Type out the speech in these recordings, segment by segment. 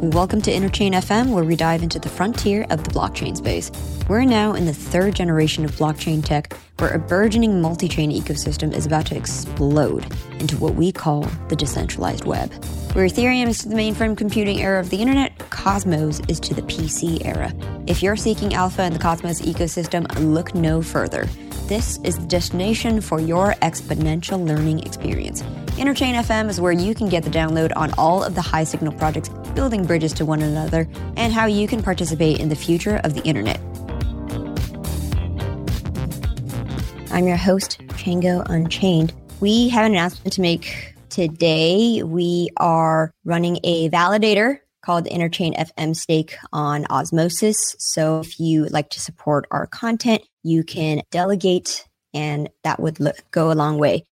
Welcome to Interchain FM, where we dive into the frontier of the blockchain space. We're now in the third generation of blockchain tech, where a burgeoning multi chain ecosystem is about to explode into what we call the decentralized web. Where Ethereum is to the mainframe computing era of the internet, Cosmos is to the PC era. If you're seeking alpha in the Cosmos ecosystem, look no further. This is the destination for your exponential learning experience. Interchain FM is where you can get the download on all of the high signal projects building bridges to one another and how you can participate in the future of the internet. I'm your host, Chjango Unchained. We have an announcement to make today. We are running a validator called Interchain FM Stake on Osmosis. So if you like to support our content, you can delegate and that would go a long way.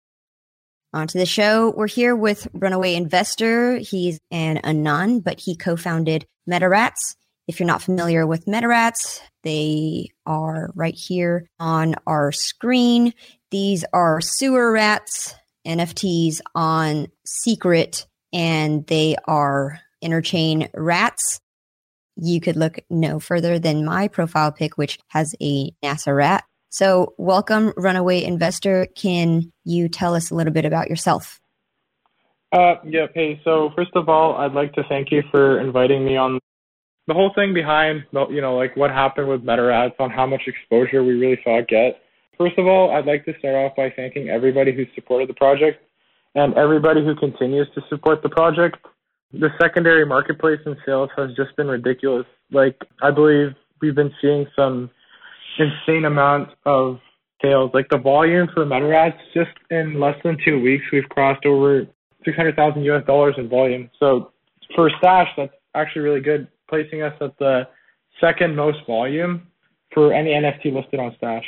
On to the show. We're here with Runaway Investor. He's an Anon, but he co-founded MetaRats. If you're not familiar with MetaRats, they are right here on our screen. These are sewer rats, NFTs on Secret, and they are interchain rats. You could look no further than my profile pic, which has a NASA rat. So, welcome, Runaway Investor. Can you tell us a little bit about yourself? Uh, yeah, hey, so first of all, I'd like to thank you for inviting me on the whole thing behind, you know, like what happened with MetaRats on how much exposure we really saw get. First of all, I'd like to start off by thanking everybody who supported the project and everybody who continues to support the project. The secondary marketplace and sales has just been ridiculous. Like, I believe we've been seeing some insane amount of sales. Like the volume for MetaRats, just in less than two weeks, we've crossed over 600,000 US dollars in volume. So for Stashh, that's actually really good, placing us at the second most volume for any NFT listed on Stashh.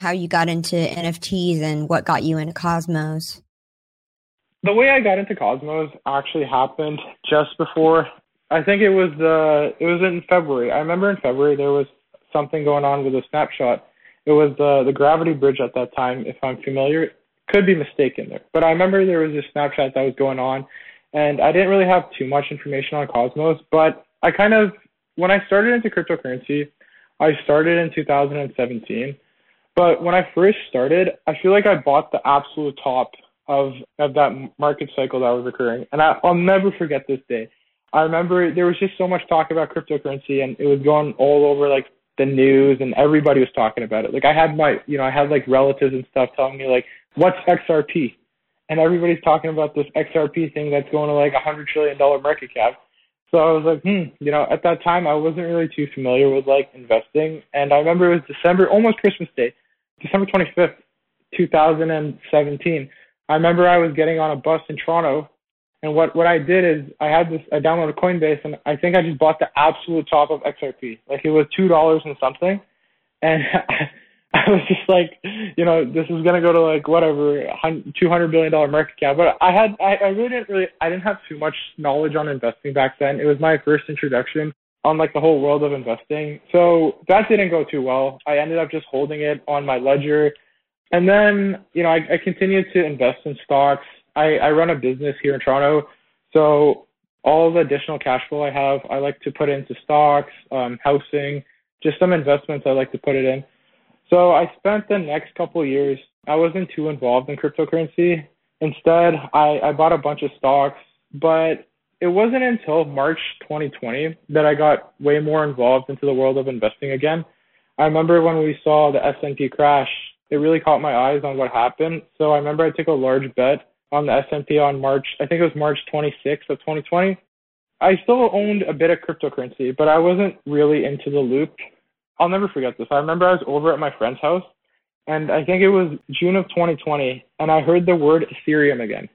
How you got into NFTs and what got you into Cosmos? The way I got into Cosmos actually happened just before. I think it was uh it was in February. I remember in February there was something going on with a snapshot. It was the the gravity bridge at that time, if I'm familiar. Could be mistaken there, but I remember there was a snapshot that was going on, and I didn't really have too much information on Cosmos. But I kind of when I started into cryptocurrency, I started in 2017. But when I first started, I feel like I bought the absolute top of of that market cycle that was occurring, and I, I'll never forget this day. I remember there was just so much talk about cryptocurrency, and it was going all over like the news and everybody was talking about it. Like I had my, you know, I had like relatives and stuff telling me like, what's XRP? And everybody's talking about this XRP thing that's going to like a hundred trillion dollar market cap. So I was like, hmm, you know, at that time I wasn't really too familiar with like investing. And I remember it was December, almost Christmas Day, December 25th, 2017. I remember I was getting on a bus in Toronto and what what I did is I had this I downloaded Coinbase and I think I just bought the absolute top of XRP. Like it was two dollars and something, and I was just like, you know, this is gonna go to like whatever two hundred billion dollar market cap. But I had I, I really didn't really I didn't have too much knowledge on investing back then. It was my first introduction on like the whole world of investing. So that didn't go too well. I ended up just holding it on my ledger. And then, you know, I, I continued to invest in stocks I, I run a business here in Toronto, so all the additional cash flow I have, I like to put into stocks, um, housing, just some investments I like to put it in. So I spent the next couple years, I wasn't too involved in cryptocurrency. Instead, I, I bought a bunch of stocks, but it wasn't until March 2020 that I got way more involved into the world of investing again. I remember when we saw the S&P crash, it really caught my eyes on what happened. So I remember I took a large bet on the S&P on March, I think it was March 26th of 2020. I still owned a bit of cryptocurrency, but I wasn't really into the loop. I'll never forget this. I remember I was over at my friend's house, and I think it was June of 2020, and I heard the word Ethereum again.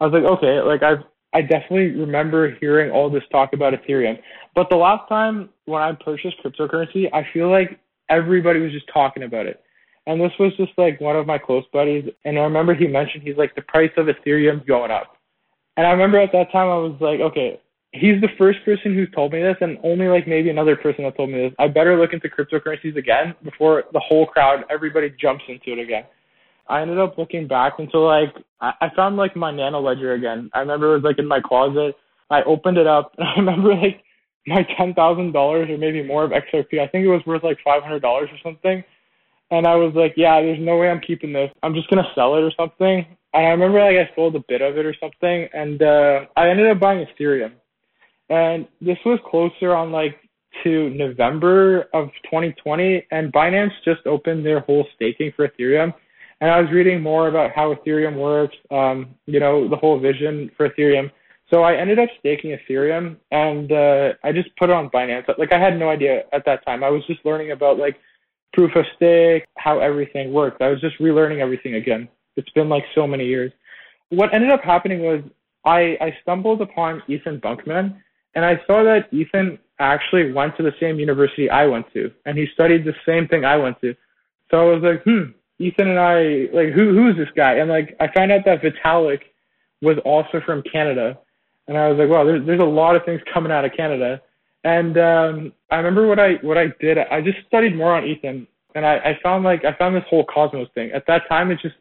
I was like, okay, like I've I definitely remember hearing all this talk about Ethereum. But the last time when I purchased cryptocurrency, I feel like everybody was just talking about it. And this was just like one of my close buddies. And I remember he mentioned he's like the price of Ethereum's going up. And I remember at that time I was like, okay, he's the first person who's told me this, and only like maybe another person that told me this. I better look into cryptocurrencies again before the whole crowd, everybody jumps into it again. I ended up looking back until like I, I found like my nano ledger again. I remember it was like in my closet. I opened it up and I remember like my ten thousand dollars or maybe more of XRP. I think it was worth like five hundred dollars or something. And I was like, yeah, there's no way I'm keeping this. I'm just gonna sell it or something. And I remember like I sold a bit of it or something, and uh, I ended up buying Ethereum. And this was closer on like to November of 2020, and Binance just opened their whole staking for Ethereum. And I was reading more about how Ethereum works, um, you know, the whole vision for Ethereum. So I ended up staking Ethereum, and uh, I just put it on Binance. Like I had no idea at that time. I was just learning about like proof of stake, how everything worked. I was just relearning everything again. It's been like so many years. What ended up happening was I, I stumbled upon Ethan Buchman, and I saw that Ethan actually went to the same university I went to, and he studied the same thing I went to. So I was like, hmm, Ethan and I, like, who who's this guy? And like, I found out that Vitalik was also from Canada, and I was like, wow, there's there's a lot of things coming out of Canada. And um, I remember what I what I did. I just studied more on Ethan, and I, I found like I found this whole Cosmos thing. At that time, it just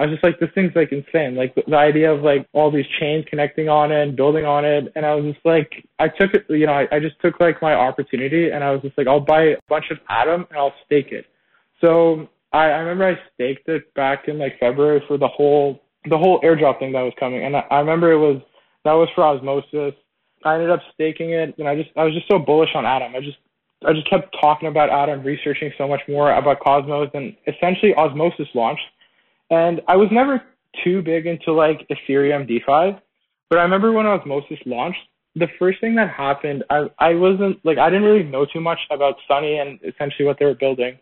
I was just like, this thing's like insane. Like the, the idea of like all these chains connecting on it and building on it. And I was just like, I took it, you know, I, I just took like my opportunity and I was just like, I'll buy a bunch of Atom and I'll stake it. So I, I remember I staked it back in like February for the whole, the whole airdrop thing that was coming. And I, I remember it was, that was for osmosis. I ended up staking it and I just, I was just so bullish on Atom. I just, I just kept talking about Atom, researching so much more about Cosmos and essentially osmosis launched and I was never too big into like Ethereum DeFi, but I remember when Osmosis launched, the first thing that happened, I I wasn't like I didn't really know too much about Sunny and essentially what they were building.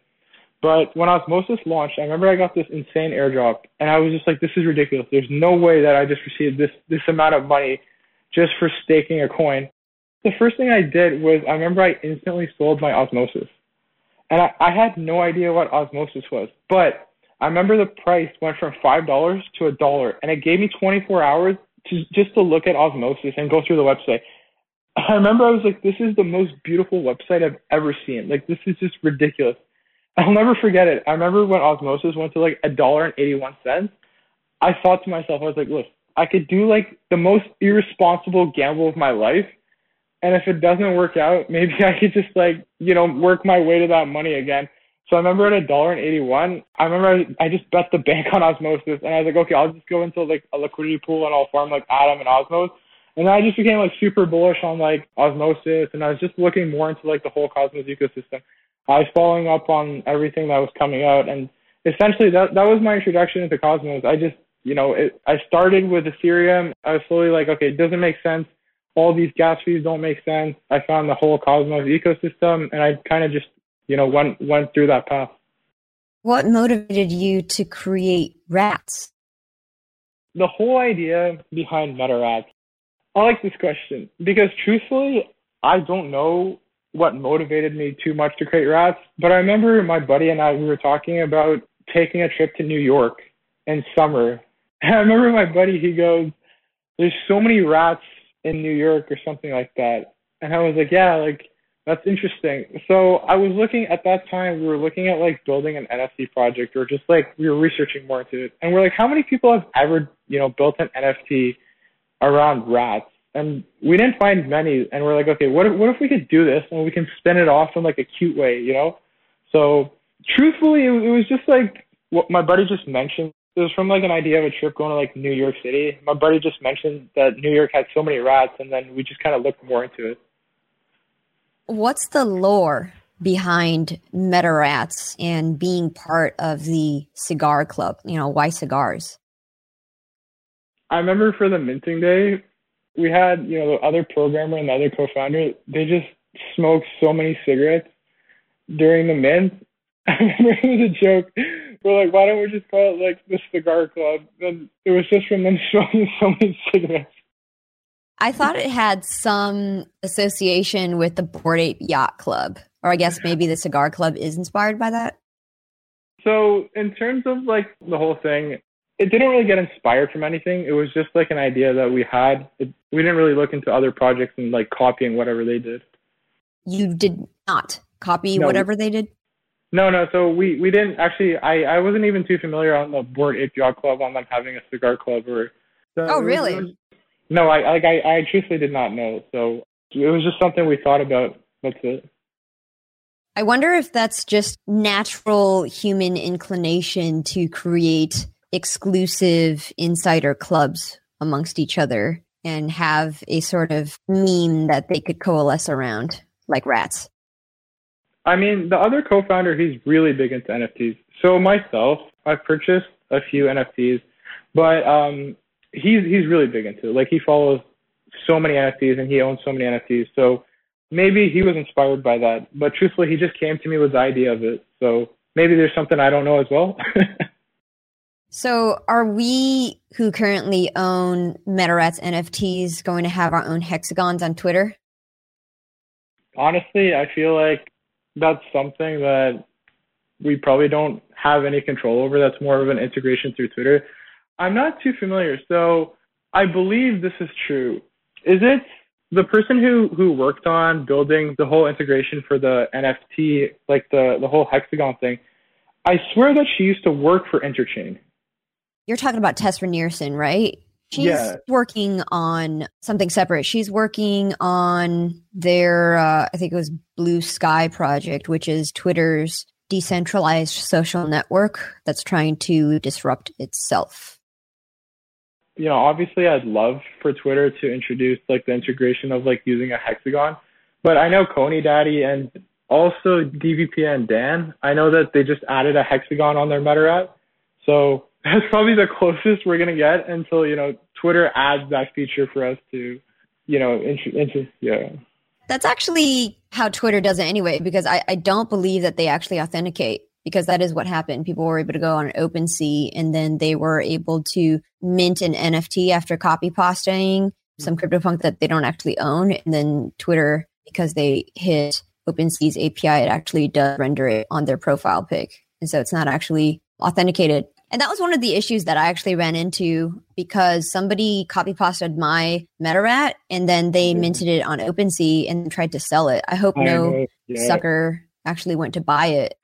But when Osmosis launched, I remember I got this insane airdrop, and I was just like, "This is ridiculous. There's no way that I just received this this amount of money just for staking a coin." The first thing I did was I remember I instantly sold my Osmosis, and I, I had no idea what Osmosis was, but I remember the price went from five dollars to a dollar, and it gave me 24 hours to just to look at Osmosis and go through the website. I remember I was like, "This is the most beautiful website I've ever seen. Like, this is just ridiculous." I'll never forget it. I remember when Osmosis went to like a dollar and 81 cents. I thought to myself, I was like, "Look, I could do like the most irresponsible gamble of my life, and if it doesn't work out, maybe I could just like, you know, work my way to that money again." So I remember at a dollar and eighty one, I remember I just bet the bank on osmosis and I was like, okay, I'll just go into like a liquidity pool and I'll farm like Atom and Osmos. And then I just became like super bullish on like osmosis and I was just looking more into like the whole Cosmos ecosystem. I was following up on everything that was coming out and essentially that that was my introduction into Cosmos. I just you know, it, I started with Ethereum. I was slowly like, okay, it doesn't make sense. All these gas fees don't make sense. I found the whole Cosmos ecosystem and I kind of just you know, went went through that path. What motivated you to create rats? The whole idea behind meta rats. I like this question because truthfully, I don't know what motivated me too much to create rats, but I remember my buddy and I we were talking about taking a trip to New York in summer. I remember my buddy he goes, "There's so many rats in New York or something like that," and I was like, "Yeah, like." That's interesting. So I was looking at that time, we were looking at like building an NFT project or just like we were researching more into it. And we're like, how many people have ever, you know, built an NFT around rats? And we didn't find many. And we're like, okay, what if, what if we could do this and we can spin it off in like a cute way, you know? So truthfully, it, it was just like what my buddy just mentioned. It was from like an idea of a trip going to like New York City. My buddy just mentioned that New York had so many rats and then we just kind of looked more into it. What's the lore behind Meta Rats and being part of the cigar club? You know, why cigars? I remember for the minting day, we had, you know, the other programmer and the other co-founder, they just smoked so many cigarettes during the mint. I remember it was a joke. We're like, why don't we just call it like the cigar club? And it was just from them smoking so many cigarettes. I thought it had some association with the Bored Ape Yacht Club, or I guess maybe the Cigar Club is inspired by that. So, in terms of like the whole thing, it didn't really get inspired from anything. It was just like an idea that we had. It, we didn't really look into other projects and like copying whatever they did. You did not copy no, whatever they did. No, no. So we we didn't actually. I I wasn't even too familiar on the Bored Ape Yacht Club on them having a cigar club or. So oh, really? No, I like I, I truthfully did not know. So it was just something we thought about. That's it. I wonder if that's just natural human inclination to create exclusive insider clubs amongst each other and have a sort of meme that they could coalesce around like rats. I mean, the other co-founder, he's really big into NFTs. So myself, I've purchased a few NFTs, but um, he's he's really big into it. Like he follows so many NFTs and he owns so many NFTs. So maybe he was inspired by that. But truthfully, he just came to me with the idea of it. So maybe there's something I don't know as well. so are we who currently own MetaRats NFTs going to have our own hexagons on Twitter? Honestly, I feel like that's something that we probably don't have any control over. That's more of an integration through Twitter. I'm not too familiar. So I believe this is true. Is it the person who who worked on building the whole integration for the NFT, like the the whole hexagon thing? I swear that she used to work for Interchain. You're talking about Tess Rinearson, right? She's yeah. working on something separate. She's working on their, uh, I think it was Blue Sky project, which is Twitter's decentralized social network that's trying to disrupt itself you know, obviously I'd love for Twitter to introduce like the integration of like using a hexagon. But I know Coney Daddy and also DVP and Dan, I know that they just added a hexagon on their MetaRat. So that's probably the closest we're gonna get until, you know, Twitter adds that feature for us to, you know, into, into yeah. That's actually how Twitter does it anyway, because I, I don't believe that they actually authenticate because that is what happened. People were able to go on OpenSea and then they were able to mint an NFT after copy pasting some mm-hmm. CryptoPunk that they don't actually own. And then Twitter, because they hit OpenSea's API, it actually does render it on their profile pic. And so it's not actually authenticated. And that was one of the issues that I actually ran into because somebody copy pasted my MetaRat and then they mm-hmm. minted it on OpenSea and tried to sell it. I hope no yeah. sucker actually went to buy it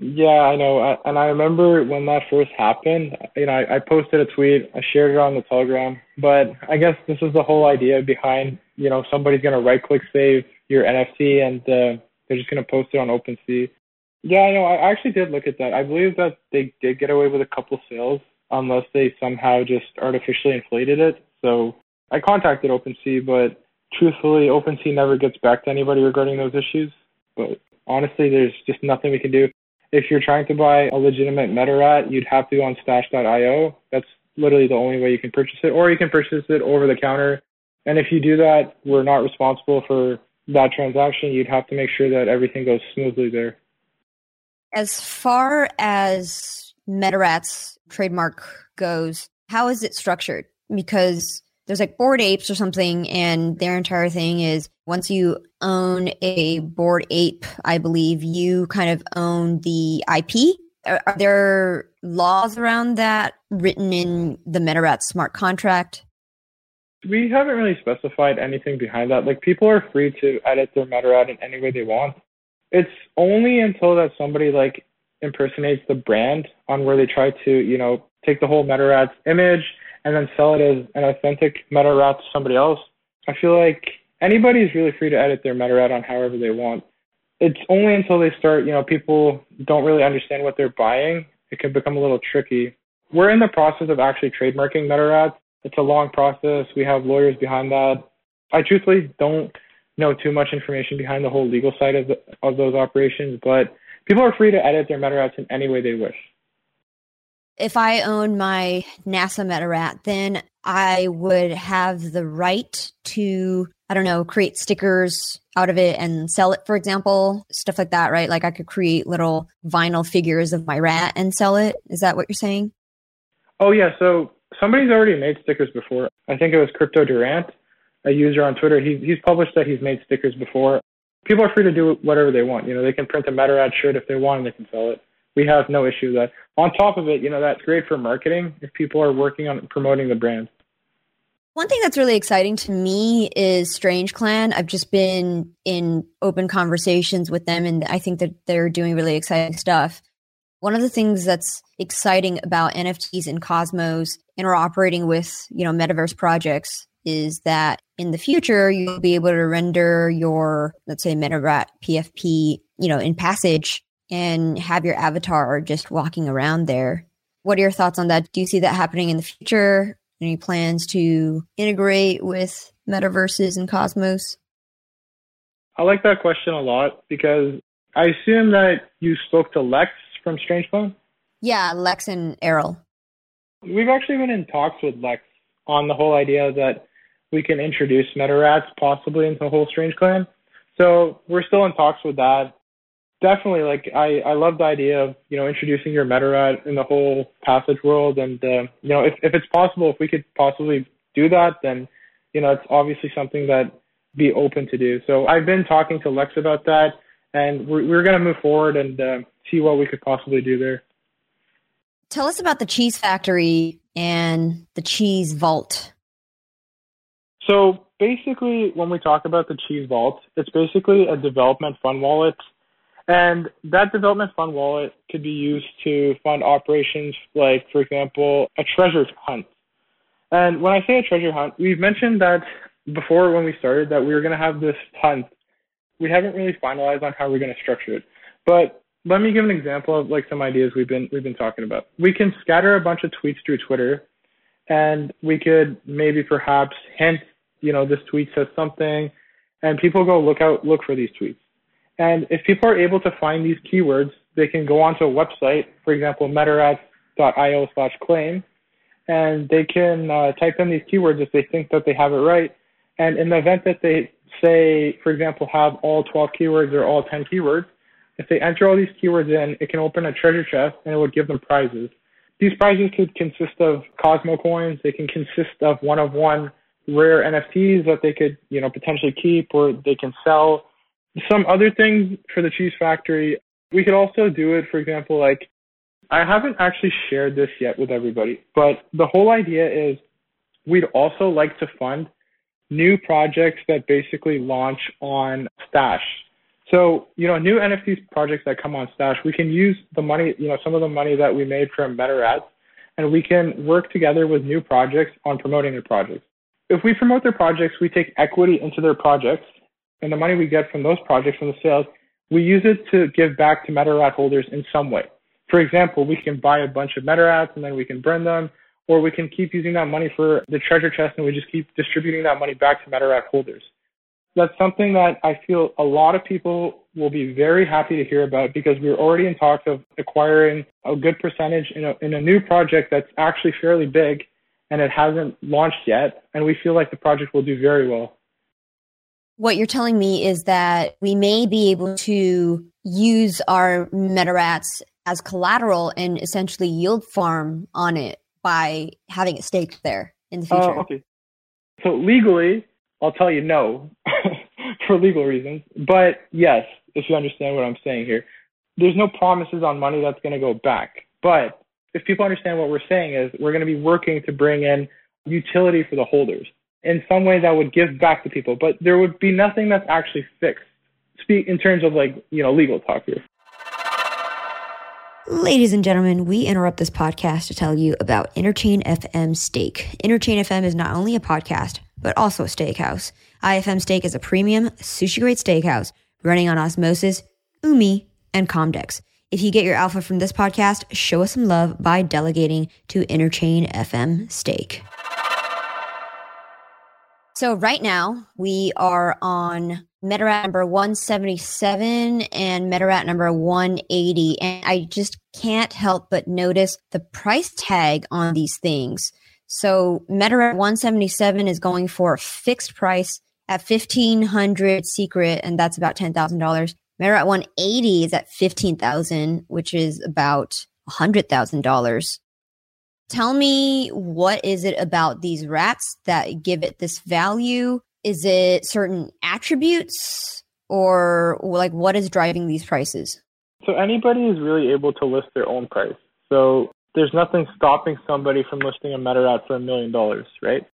yeah, I know. and I remember when that first happened, you know, I, I posted a tweet, I shared it on the Telegram, but I guess this is the whole idea behind, you know, somebody's going to right click save your NFT and uh, they're just going to post it on OpenSea. Yeah, know. I actually did look at that. I believe that they did get away with a couple sales unless they somehow just artificially inflated it. So I contacted OpenSea, but truthfully, OpenSea never gets back to anybody regarding those issues. But honestly, there's just nothing we can do if you're trying to buy a legitimate MetaRat, you'd have to go on stashh.io. That's literally the only way you can purchase it, or you can purchase it over the counter. And if you do that, we're not responsible for that transaction. You'd have to make sure that everything goes smoothly there. As far as MetaRat's trademark goes, how is it structured? Because there's like Bored Apes or something, and their entire thing is once you own a Bored Ape, I believe you kind of own the IP. Are, are there laws around that written in the MetaRat smart contract? We haven't really specified anything behind that. Like people are free to edit their MetaRat in any way they want. It's only until that somebody like impersonates the brand on where they try to, you know, take the whole MetaRat's image and then sell it as an authentic MetaRat to somebody else. I feel like anybody is really free to edit their MetaRat on however they want. It's only until they start, you know, people don't really understand what they're buying, it can become a little tricky. We're in the process of actually trademarking MetaRats. It's a long process. We have lawyers behind that. I truthfully don't know too much information behind the whole legal side of the, of those operations, but people are free to edit their MetaRats in any way they wish if I own my NASA MetaRat, then I would have the right to, I don't know, create stickers out of it and sell it, for example, stuff like that, right? Like I could create little vinyl figures of my rat and sell it. Is that what you're saying? Oh, yeah. So somebody's already made stickers before. I think it was Crypto Durant, a user on Twitter. He, he's published that he's made stickers before. People are free to do whatever they want. You know, they can print a MetaRat shirt if they want and they can sell it we have no issue with that. On top of it, you know, that's great for marketing if people are working on promoting the brand. One thing that's really exciting to me is Strange Clan. I've just been in open conversations with them, and I think that they're doing really exciting stuff. One of the things that's exciting about NFTs and Cosmos interoperating with, you know, metaverse projects is that in the future you'll be able to render your let's say MetaRat PFP, you know, in passage and have your avatar just walking around there. What are your thoughts on that? Do you see that happening in the future? Any plans to integrate with metaverses and Cosmos? I like that question a lot because I assume that you spoke to Lex from Strange Clan. Yeah, Lex and Errol. We've actually been in talks with Lex on the whole idea that we can introduce meta rats possibly into the whole Strange Clan. So we're still in talks with that. Definitely, like I, I love the idea of you know introducing your meta rat in the whole passage world, and uh, you know if if it's possible, if we could possibly do that, then you know it's obviously something that be open to do. So I've been talking to Lex about that, and we're we're gonna move forward and uh, see what we could possibly do there. Tell us about the cheese factory and the cheese vault. So basically, when we talk about the cheese vault, it's basically a development fund wallet. And that development fund wallet could be used to fund operations like, for example, a treasure hunt. And when I say a treasure hunt, we've mentioned that before when we started that we were going to have this hunt. We haven't really finalized on how we're going to structure it. But let me give an example of like some ideas we've been we've been talking about. We can scatter a bunch of tweets through Twitter, and we could maybe perhaps hint, you know, this tweet says something, and people go look out look for these tweets. And if people are able to find these keywords, they can go onto a website, for example, metarats.io slash claim, and they can uh, type in these keywords if they think that they have it right. And in the event that they say, for example, have all 12 keywords or all 10 keywords, if they enter all these keywords in, it can open a treasure chest and it would give them prizes. These prizes could consist of Cosmo coins. They can consist of one of one rare NFTs that they could, you know, potentially keep or they can sell. Some other things for the cheese factory, we could also do it, for example, like I haven't actually shared this yet with everybody, but the whole idea is we'd also like to fund new projects that basically launch on Stashh. So, you know, new NFT projects that come on Stashh, we can use the money, you know, some of the money that we made from MetaRats, and we can work together with new projects on promoting their projects. If we promote their projects, we take equity into their projects, and the money we get from those projects from the sales, we use it to give back to MetaRat holders in some way. For example, we can buy a bunch of MetaRats and then we can burn them, or we can keep using that money for the treasure chest and we just keep distributing that money back to MetaRat holders that's something that I feel a lot of people will be very happy to hear about because we're already in talks of acquiring a good percentage in a, in a new project that's actually fairly big and it hasn't launched yet. And we feel like the project will do very well. What you're telling me is that we may be able to use our MetaRats as collateral and essentially yield farm on it by having it staked there in the future. Uh, okay. So legally, I'll tell you no for legal reasons. But yes, if you understand what I'm saying here, there's no promises on money that's going to go back. But if people understand what we're saying is we're going to be working to bring in utility for the holders in some way that would give back to people, but there would be nothing that's actually fixed. Speak in terms of like, you know, legal talk here. Ladies and gentlemen, we interrupt this podcast to tell you about Interchain FM Steak. Interchain FM is not only a podcast, but also a steakhouse. IFM Steak is a premium, sushi grade steakhouse running on Osmosis, Umee, and Comdex. If you get your alpha from this podcast, show us some love by delegating to Interchain FM Stake. So, right now, we are on MetaRat number 177 and MetaRat number 180. And I just can't help but notice the price tag on these things. So MetaRat 177 is going for a fixed price at 1500 secret, and that's about $10,000. MetaRat 180 is at 15,000, which is about $100,000. Tell me what is it about these rats that give it this value? Is it certain attributes or like what is driving these prices? So anybody is really able to list their own price. So there's nothing stopping somebody from listing a MetaRat for a million dollars, right?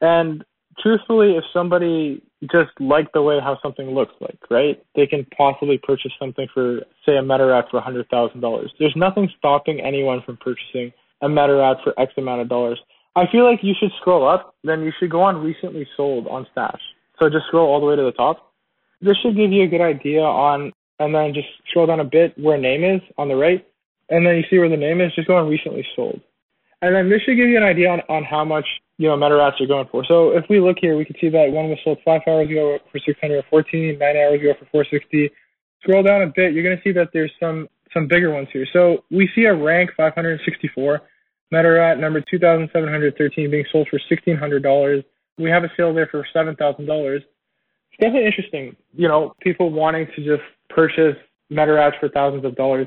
And truthfully, if somebody just like the way how something looks like, right, they can possibly purchase something for, say, a MetaRat for a $100,000. There's nothing stopping anyone from purchasing a MetaRat for X amount of dollars. I feel like you should scroll up, then you should go on recently sold on Stashh. So just scroll all the way to the top. This should give you a good idea on, and then just scroll down a bit where name is on the right, and then you see where the name is, just go on recently sold. And then this should give you an idea on, on how much, you know, MetaRats are going for. So if we look here, we can see that one was sold five hours ago for 614, nine hours ago for 460. Scroll down a bit, you're going to see that there's some, some bigger ones here. So we see a rank 564, MetaRat number 2,713 being sold for $1,600. We have a sale there for $7,000. It's definitely interesting, you know, people wanting to just purchase MetaRats for thousands of dollars.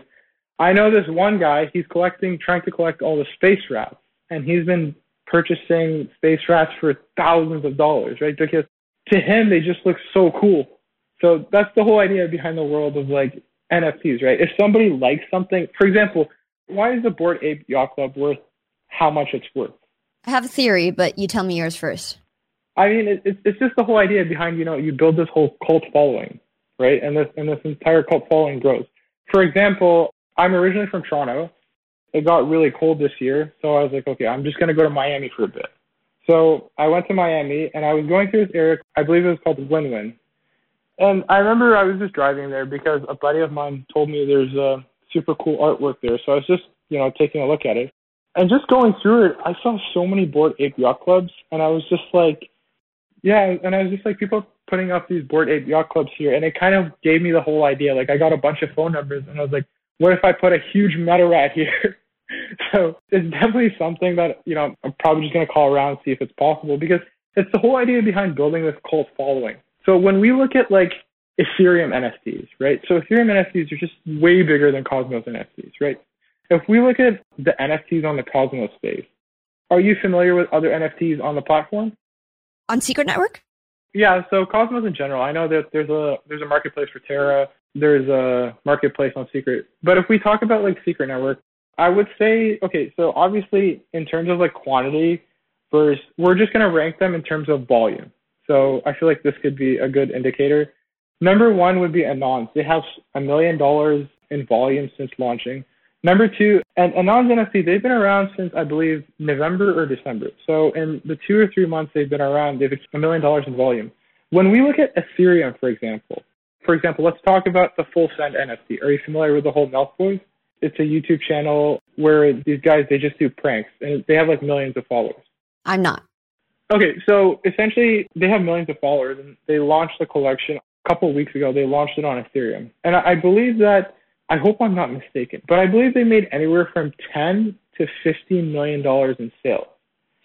I know this one guy, he's collecting, trying to collect all the space rats, and he's been purchasing space rats for thousands of dollars, right? Because to him, they just look so cool. So that's the whole idea behind the world of like NFTs, right? If somebody likes something, for example, why is the Bored Ape Yacht Club worth how much it's worth? I have a theory, but you tell me yours first. I mean, it, it's it's just the whole idea behind you know you build this whole cult following, right? And this and this entire cult following grows. For example, I'm originally from Toronto. It got really cold this year, so I was like, okay, I'm just gonna go to Miami for a bit. So I went to Miami, and I was going through this area. I believe it was called Win-Win. And I remember I was just driving there because a buddy of mine told me there's a super cool artwork there. So I was just, you know, taking a look at it. And just going through it, I saw so many Bored Ape Yacht Clubs, and I was just like, yeah, and I was just like, people putting up these Bored Ape Yacht Clubs here, and it kind of gave me the whole idea. Like, I got a bunch of phone numbers, and I was like, what if I put a huge meta rat here? so it's definitely something that, you know, I'm probably just going to call around and see if it's possible because it's the whole idea behind building this cult following. So when we look at like Ethereum NFTs, right? So Ethereum NFTs are just way bigger than Cosmos NFTs, right? If we look at the NFTs on the Cosmos space, are you familiar with other NFTs on the platform? On Secret Network? Yeah, so Cosmos in general. I know that there's a there's a marketplace for Terra, there's a marketplace on Secret. But if we talk about like Secret Network, I would say okay, so obviously in terms of like quantity versus we're just gonna rank them in terms of volume. So I feel like this could be a good indicator. Number one would be Anons. They have a million dollars in volume since launching. Number two, and Anons NFT, they've been around since I believe November or December. So in the two or three months they've been around, they've a million dollars in volume. When we look at Ethereum, for example, for example, let's talk about the Full Send NFT. Are you familiar with the whole Nelk Boys? It's a YouTube channel where these guys they just do pranks and they have like millions of followers. I'm not. Okay, so essentially they have millions of followers and they launched the collection a couple of weeks ago. They launched it on Ethereum, and I believe that I hope I'm not mistaken, but I believe they made anywhere from 10 to 15 million dollars in sales.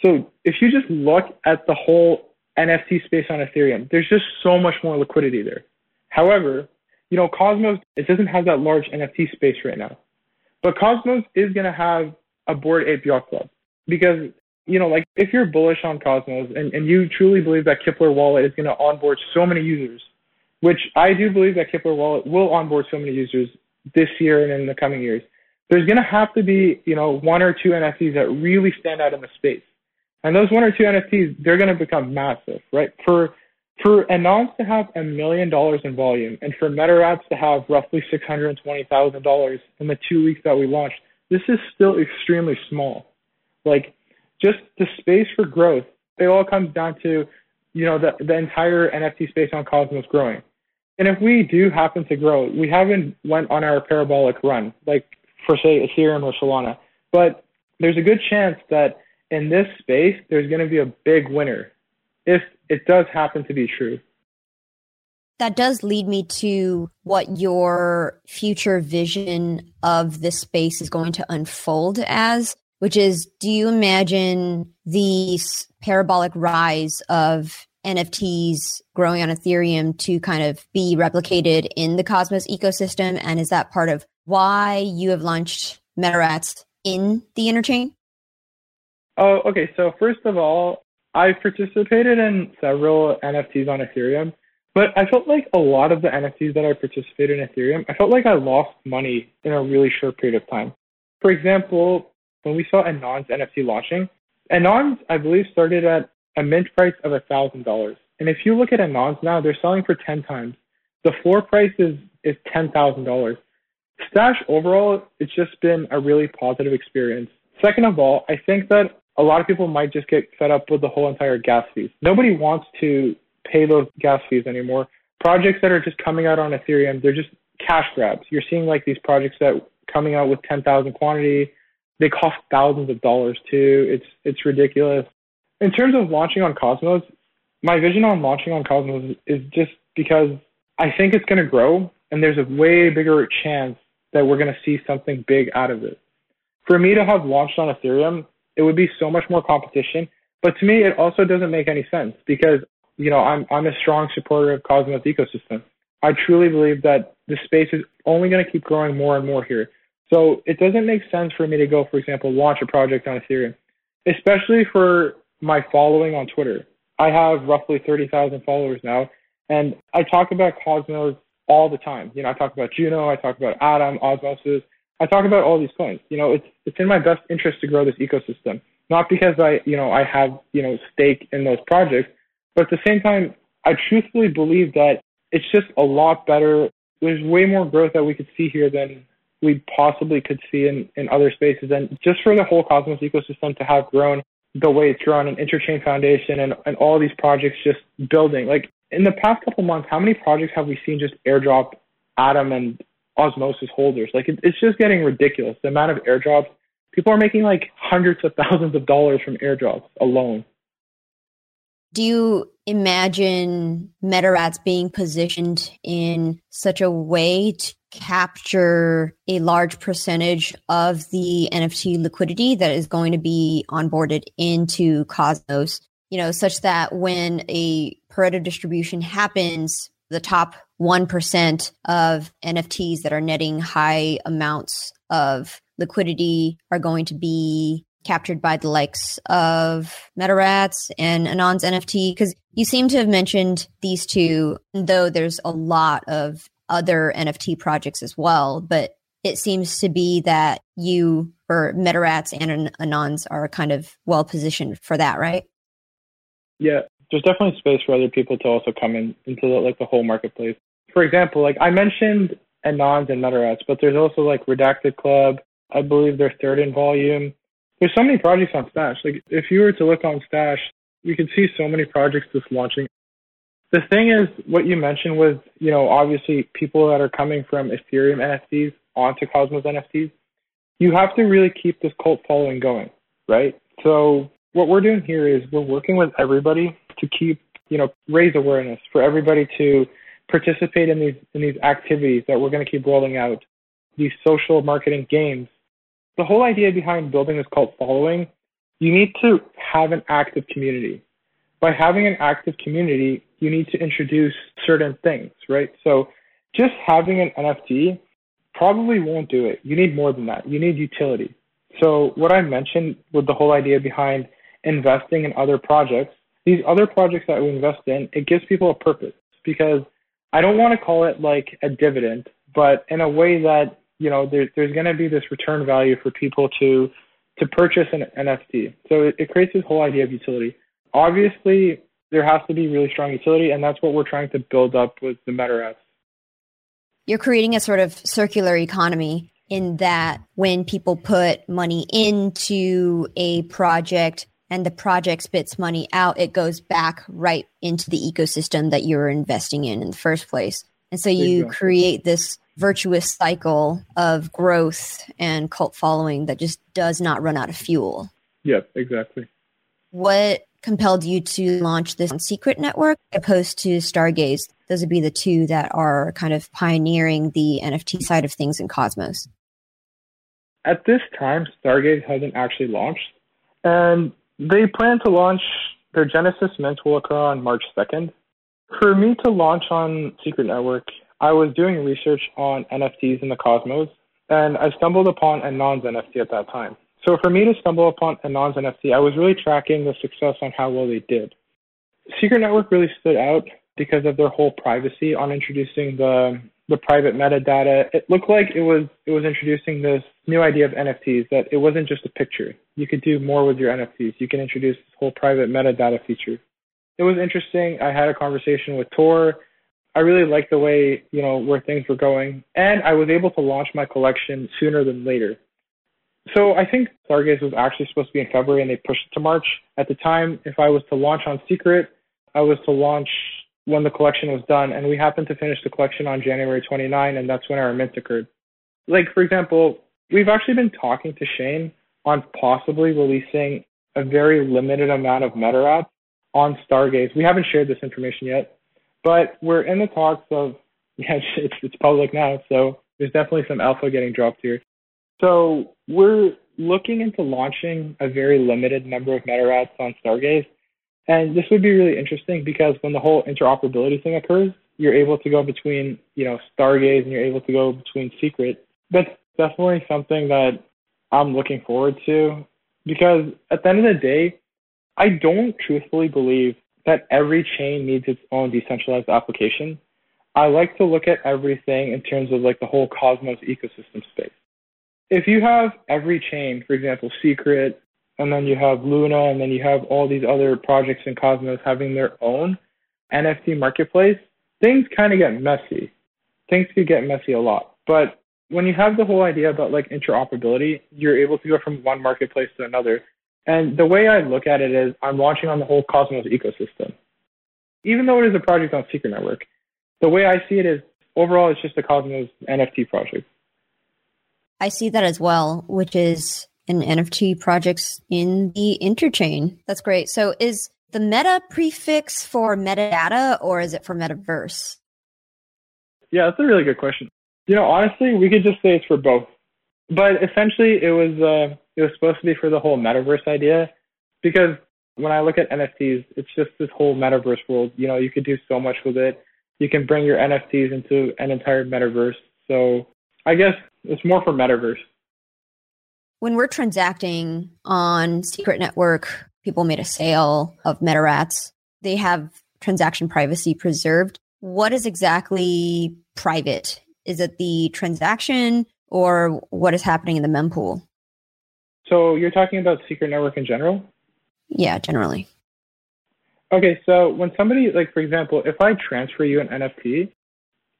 So if you just look at the whole NFT space on Ethereum, there's just so much more liquidity there. However, you know, Cosmos, it doesn't have that large NFT space right now. But Cosmos is going to have a Bored Ape Yacht Club because, you know, like if you're bullish on Cosmos and, and you truly believe that Keplr Wallet is going to onboard so many users, which I do believe that Keplr Wallet will onboard so many users this year and in the coming years, there's going to have to be, you know, one or two NFTs that really stand out in the space. And those one or two NFTs, they're going to become massive, right? For for Anons to have a million dollars in volume and for MetaRats to have roughly $620,000 in the two weeks that we launched, this is still extremely small. Like, just the space for growth, it all comes down to, you know, the, the entire NFT space on Cosmos growing. And if we do happen to grow, we haven't went on our parabolic run, like for say Ethereum or Solana, but there's a good chance that in this space, there's going to be a big winner if it does happen to be true. That does lead me to what your future vision of this space is going to unfold as, which is do you imagine the parabolic rise of NFTs growing on Ethereum to kind of be replicated in the Cosmos ecosystem? And is that part of why you have launched MetaRats in the interchain? Oh, okay. So first of all, I've participated in several NFTs on Ethereum, but I felt like a lot of the NFTs that I participated in Ethereum, I felt like I lost money in a really short period of time. For example, when we saw Anons NFT launching, Anons, I believe, started at a mint price of $1,000. And if you look at Anons now, they're selling for 10 times. The floor price is, is $10,000. Stashh overall, it's just been a really positive experience. Second of all, I think that a lot of people might just get fed up with the whole entire gas fees. Nobody wants to pay those gas fees anymore. Projects that are just coming out on Ethereum, they're just cash grabs. You're seeing like these projects that coming out with 10,000 quantity, they cost thousands of dollars too. It's it's ridiculous. In terms of launching on Cosmos, my vision on launching on Cosmos is just because I think it's going to grow and there's a way bigger chance that we're going to see something big out of it. For me to have launched on Ethereum, it would be so much more competition. But to me, it also doesn't make any sense because, you know, I'm, I'm a strong supporter of Cosmos ecosystem. I truly believe that the space is only going to keep growing more and more here. So it doesn't make sense for me to go, for example, launch a project on Ethereum, especially for my following on Twitter. I have roughly 30,000 followers now, and I talk about Cosmos all the time. You know, I talk about Juno, I talk about Atom, Osmosis. I talk about all these coins. You know, it's it's in my best interest to grow this ecosystem. Not because I, you know, I have, you know, stake in those projects, but at the same time, I truthfully believe that it's just a lot better. There's way more growth that we could see here than we possibly could see in, in other spaces. And just for the whole Cosmos ecosystem to have grown the way it's grown and Interchain Foundation and, and all these projects just building, like in the past couple months, how many projects have we seen just airdrop Atom and Osmosis holders? Like it, it's just getting ridiculous. The amount of airdrops, people are making like hundreds of thousands of dollars from airdrops alone. Do you imagine MetaRats being positioned in such a way to capture a large percentage of the NFT liquidity that is going to be onboarded into Cosmos, you know, such that when a Pareto distribution happens, the top 1% of NFTs that are netting high amounts of liquidity are going to be captured by the likes of MetaRats and Anon's NFT? Because you seem to have mentioned these two, though there's a lot of other NFT projects as well. But it seems to be that you or MetaRats and Anons are kind of well positioned for that, right? Yeah, there's definitely space for other people to also come in into the, like the whole marketplace. For example, like I mentioned Anons and MetaRats, but there's also like Redacted Club. I believe they're third in volume. There's so many projects on Stashh. Like if you were to look on Stashh, you could see so many projects just launching. The thing is, what you mentioned was, you know, obviously people that are coming from Ethereum NFTs onto Cosmos NFTs. You have to really keep this cult following going, right? So what we're doing here is we're working with everybody to keep, you know, raise awareness for everybody to participate in these in these activities that we're going to keep rolling out, these social marketing games the whole idea behind building this cult following, you need to have an active community. By having an active community, you need to introduce certain things, right? So just having an NFT probably won't do it. You need more than that. You need utility. So what I mentioned with the whole idea behind investing in other projects, these other projects that we invest in, it gives people a purpose because I don't want to call it like a dividend, but in a way that you know, there, there's going to be this return value for people to to purchase an NFT. So it, it creates this whole idea of utility. Obviously, there has to be really strong utility, and that's what we're trying to build up with the MetaRats. You're creating a sort of circular economy in that when people put money into a project and the project spits money out, it goes back right into the ecosystem that you're investing in in the first place. And so you exactly. create this virtuous cycle of growth and cult following that just does not run out of fuel. Yep, exactly. What compelled you to launch this secret network opposed to Stargaze? Those would be the two that are kind of pioneering the NFT side of things in Cosmos. At this time, Stargaze hasn't actually launched, and they plan to launch their Genesis Mint will occur on March 2nd. For me to launch on Secret Network, I was doing research on NFTs in the cosmos, and I stumbled upon Anon's NFT at that time. So for me to stumble upon Anon's NFT, I was really tracking the success on how well they did. Secret Network really stood out because of their whole privacy on introducing the the private metadata. It looked like it was it was introducing this new idea of NFTs that it wasn't just a picture. You could do more with your NFTs. You can introduce this whole private metadata feature. It was interesting. I had a conversation with Tor I really liked the way, you know, where things were going. And I was able to launch my collection sooner than later. So I think Stargaze was actually supposed to be in February and they pushed it to March. At the time, if I was to launch on Secret, I was to launch when the collection was done, and we happened to finish the collection on January 29, and that's when our mint occurred. Like, for example, we've actually been talking to Shane on possibly releasing a very limited amount of MetaRats on Stargaze. We haven't shared this information yet, but we're in the talks of, yeah, it's, it's public now, so there's definitely some alpha getting dropped here. So we're looking into launching a very limited number of MetaRats on Stargaze and this would be really interesting because when the whole interoperability thing occurs, you're able to go between, you know, Stargaze and you're able to go between Secret. That's definitely something that I'm looking forward to because at the end of the day, I don't truthfully believe that every chain needs its own decentralized application. I like to look at everything in terms of like the whole Cosmos ecosystem space. If you have every chain, for example, Secret, and then you have Luna, and then you have all these other projects in Cosmos having their own NFT marketplace, things kind of get messy. Things could get messy a lot. But when you have the whole idea about like interoperability, you're able to go from one marketplace to another. And the way I look at it is I'm launching on the whole Cosmos ecosystem. Even though it is a project on Secret Network, the way I see it is overall it's just a Cosmos NFT project. I see that as well, which is and NFT projects in the interchain. That's great. So is the meta prefix for metadata or is it for metaverse? Yeah, that's a really good question. You know, honestly, we could just say it's for both. But essentially, it was uh, it was supposed to be for the whole metaverse idea, because when I look at NFTs, it's just this whole metaverse world. You know, you could do so much with it. You can bring your NFTs into an entire metaverse. So I guess it's more for metaverse when we're transacting on Secret Network, people made a sale of MetaRats. They have transaction privacy preserved. What is exactly private? Is it the transaction or what is happening in the mempool? So you're talking about Secret Network in general? Yeah, generally. Okay, so when somebody, like for example, if I transfer you an NFT,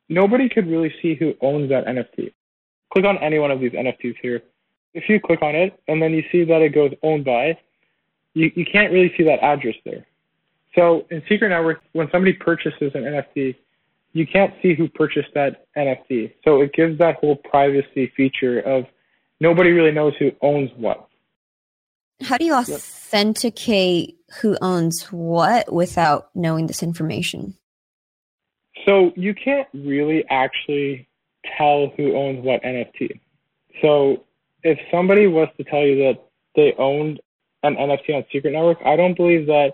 nobody could really see who owns that NFT. Click on any one of these NFTs here if you click on it and then you see that it goes owned by, you, you can't really see that address there. So in Secret Network, when somebody purchases an NFT, you can't see who purchased that NFT. So it gives that whole privacy feature of nobody really knows who owns what. How do you authenticate who owns what without knowing this information? So you can't really actually tell who owns what NFT. So if somebody was to tell you that they owned an NFT on Secret Network, I don't believe that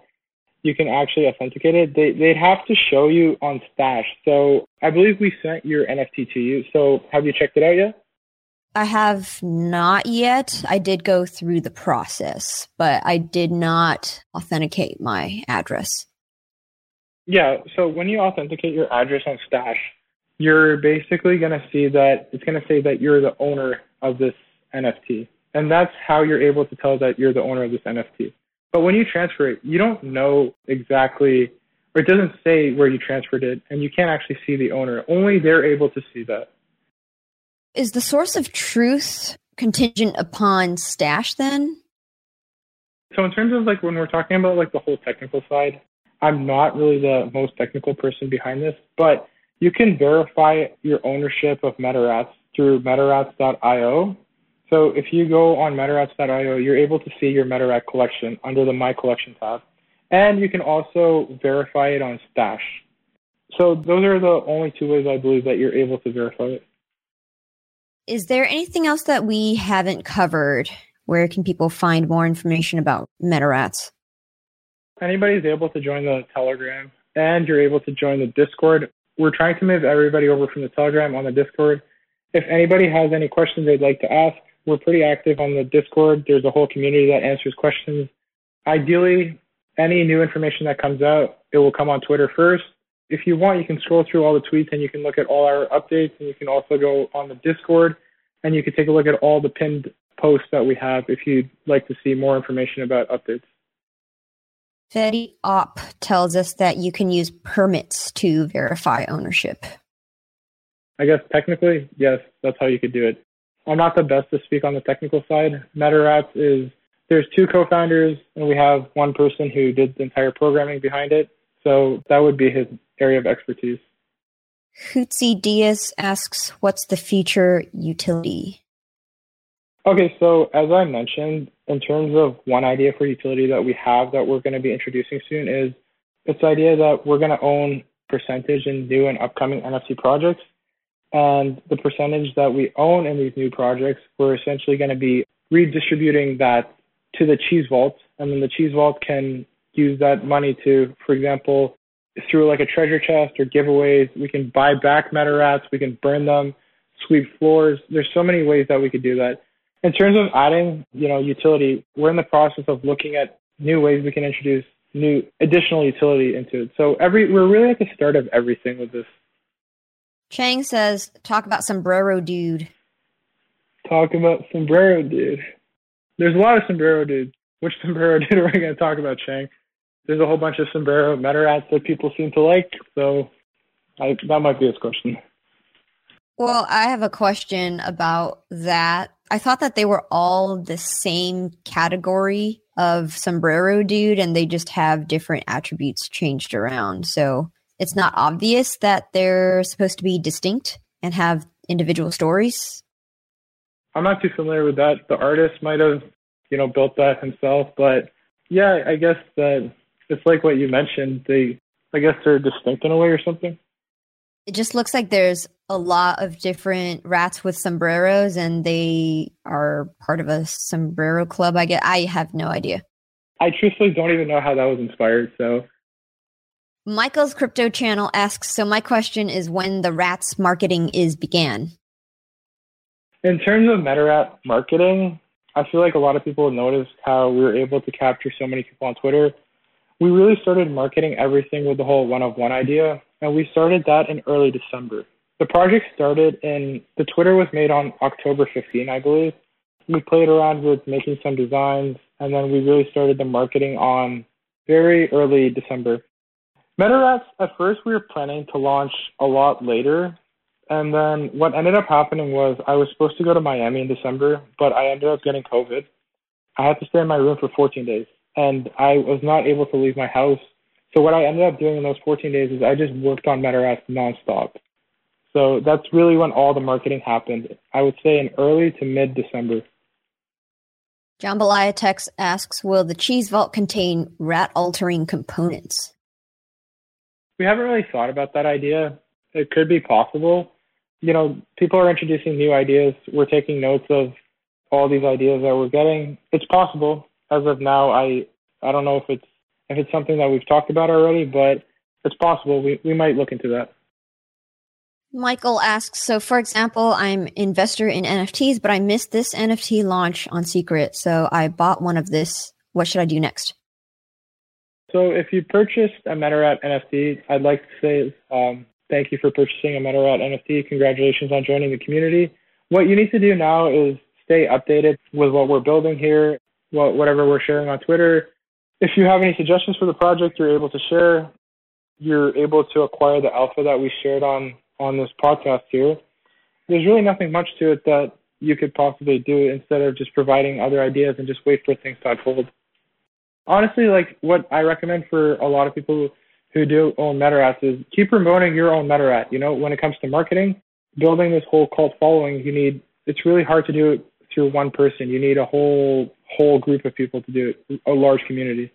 you can actually authenticate it. They they'd have to show you on Stashh. So I believe we sent your NFT to you. So have you checked it out yet? I have not yet. I did go through the process, but I did not authenticate my address. Yeah, so when you authenticate your address on Stashh, you're basically going to see that it's going to say that you're the owner of this NFT. And that's how you're able to tell that you're the owner of this NFT. But when you transfer it, you don't know exactly, or it doesn't say where you transferred it, and you can't actually see the owner. Only they're able to see that. Is the source of truth contingent upon Stashh then? So in terms of like when we're talking about like the whole technical side, I'm not really the most technical person behind this, but you can verify your ownership of MetaRats through metarats.io so if you go on metarats.io, you're able to see your MetaRat collection under the My Collection tab. And you can also verify it on Stashh. So those are the only two ways I believe that you're able to verify it. Is there anything else that we haven't covered? Where can people find more information about MetaRats? Anybody's able to join the Telegram and you're able to join the Discord. We're trying to move everybody over from the Telegram on the Discord. If anybody has any questions they'd like to ask, we're pretty active on the Discord. There's a whole community that answers questions. Ideally, any new information that comes out, it will come on Twitter first. If you want, you can scroll through all the tweets and you can look at all our updates and you can also go on the Discord and you can take a look at all the pinned posts that we have if you'd like to see more information about updates. Fetty Op tells us that you can use permits to verify ownership. I guess technically, yes, that's how you could do it. I'm not the best to speak on the technical side. MetaRats is there's two co-founders and we have one person who did the entire programming behind it. So that would be his area of expertise. Hootsie Diaz asks, what's the future utility? Okay, so as I mentioned, in terms of one idea for utility that we have that we're going to be introducing soon is this idea that we're going to own percentage in new and upcoming NFT projects. And the percentage that we own in these new projects, we're essentially going to be redistributing that to the Cheese Vault. And then the Cheese Vault can use that money to, for example, through like a treasure chest or giveaways, we can buy back MetaRats, we can burn them, sweep floors. There's so many ways that we could do that. In terms of adding, you know, utility, we're in the process of looking at new ways we can introduce new additional utility into it. So every we're really at the start of everything with this. Chang says, talk about sombrero dude. Talk about sombrero dude. There's a lot of sombrero dudes. Which sombrero dude are we going to talk about, Chang? There's a whole bunch of sombrero MetaRats that people seem to like, so I, that might be his question. Well, I have a question about that. I thought that they were all the same category of sombrero dude and they just have different attributes changed around. So it's not obvious that they're supposed to be distinct and have individual stories. I'm not too familiar with that. The artist might have, you know, built that himself, but yeah, I guess that it's like what you mentioned. They, I guess they're distinct in a way or something. It just looks like there's a lot of different rats with sombreros, and they are part of a sombrero club. I get. I have no idea. I truthfully don't even know how that was inspired. So, Michael's crypto channel asks. So, my question is, when the rats marketing is began. In terms of MetaRat marketing, I feel like a lot of people noticed how we were able to capture so many people on Twitter. We really started marketing everything with the whole one of one idea, and we started that in early December. The project started in the Twitter was made on October 15, I believe. We played around with making some designs, and then we really started the marketing on very early December. MetaRats, at first we were planning to launch a lot later, and then what ended up happening was I was supposed to go to Miami in December, but I ended up getting COVID. I had to stay in my room for 14 days and I was not able to leave my house. So what I ended up doing in those 14 days is I just worked on MetaRats nonstop. So that's really when all the marketing happened. I would say in early to mid December. Jambalaya Tex asks, will the cheese vault contain rat altering components? We haven't really thought about that idea. It could be possible. You know, people are introducing new ideas. We're taking notes of all these ideas that we're getting. It's possible as of now, I I don't know if it's if it's something that we've talked about already, but it's possible. We we might look into that. Michael asks, so for example, I'm investor in NFTs, but I missed this NFT launch on Secret, so I bought one of this. What should I do next? So if you purchased a MetaRat NFT, I'd like to say um, thank you for purchasing a MetaRat NFT. Congratulations on joining the community. What you need to do now is stay updated with what we're building here whatever we're sharing on Twitter. If you have any suggestions for the project, you're able to share. You're able to acquire the alpha that we shared on on this podcast here. There's really nothing much to it that you could possibly do instead of just providing other ideas and just wait for things to unfold. Honestly, like what I recommend for a lot of people who do own MetaRats is keep promoting your own MetaRat. You know, when it comes to marketing, building this whole cult following, you need it's really hard to do it through one person. You need a whole whole group of people to do it, a large community.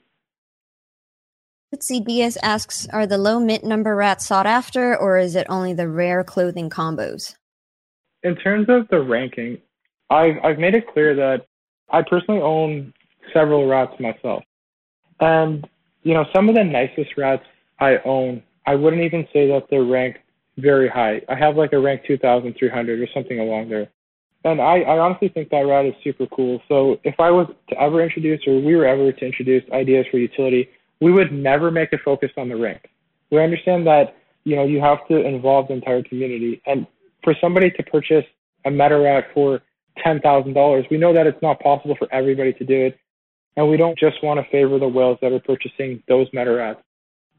Fitzy Diaz asks, are the low mint number rats sought after, or is it only the rare clothing combos? In terms of the ranking, I've I've made it clear that I personally own several rats myself, and you know some of the nicest rats I own, I wouldn't even say that they're ranked very high. I have like a rank 2,300 or something along there. And I, I honestly think that route is super cool. So if I was to ever introduce, or we were ever to introduce ideas for utility, we would never make it focus on the rank. We understand that you know you have to involve the entire community, and for somebody to purchase a MetaRat for ten thousand dollars, we know that it's not possible for everybody to do it, and we don't just want to favor the whales that are purchasing those MetaRats.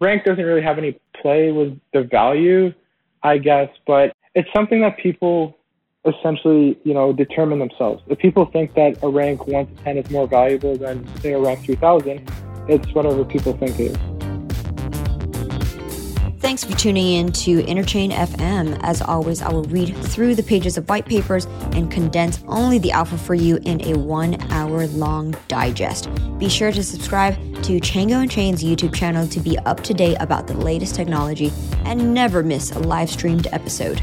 Rank doesn't really have any play with the value, I guess, but it's something that people essentially, you know, determine themselves. If people think that a rank 1 to 10 is more valuable than, say, a rank 3000, it's whatever people think it is. Thanks for tuning in to Interchain FM. As always, I will read through the pages of white papers and condense only the alpha for you in a one hour long digest. Be sure to subscribe to Chjango Unchained's YouTube channel to be up to date about the latest technology and never miss a live streamed episode.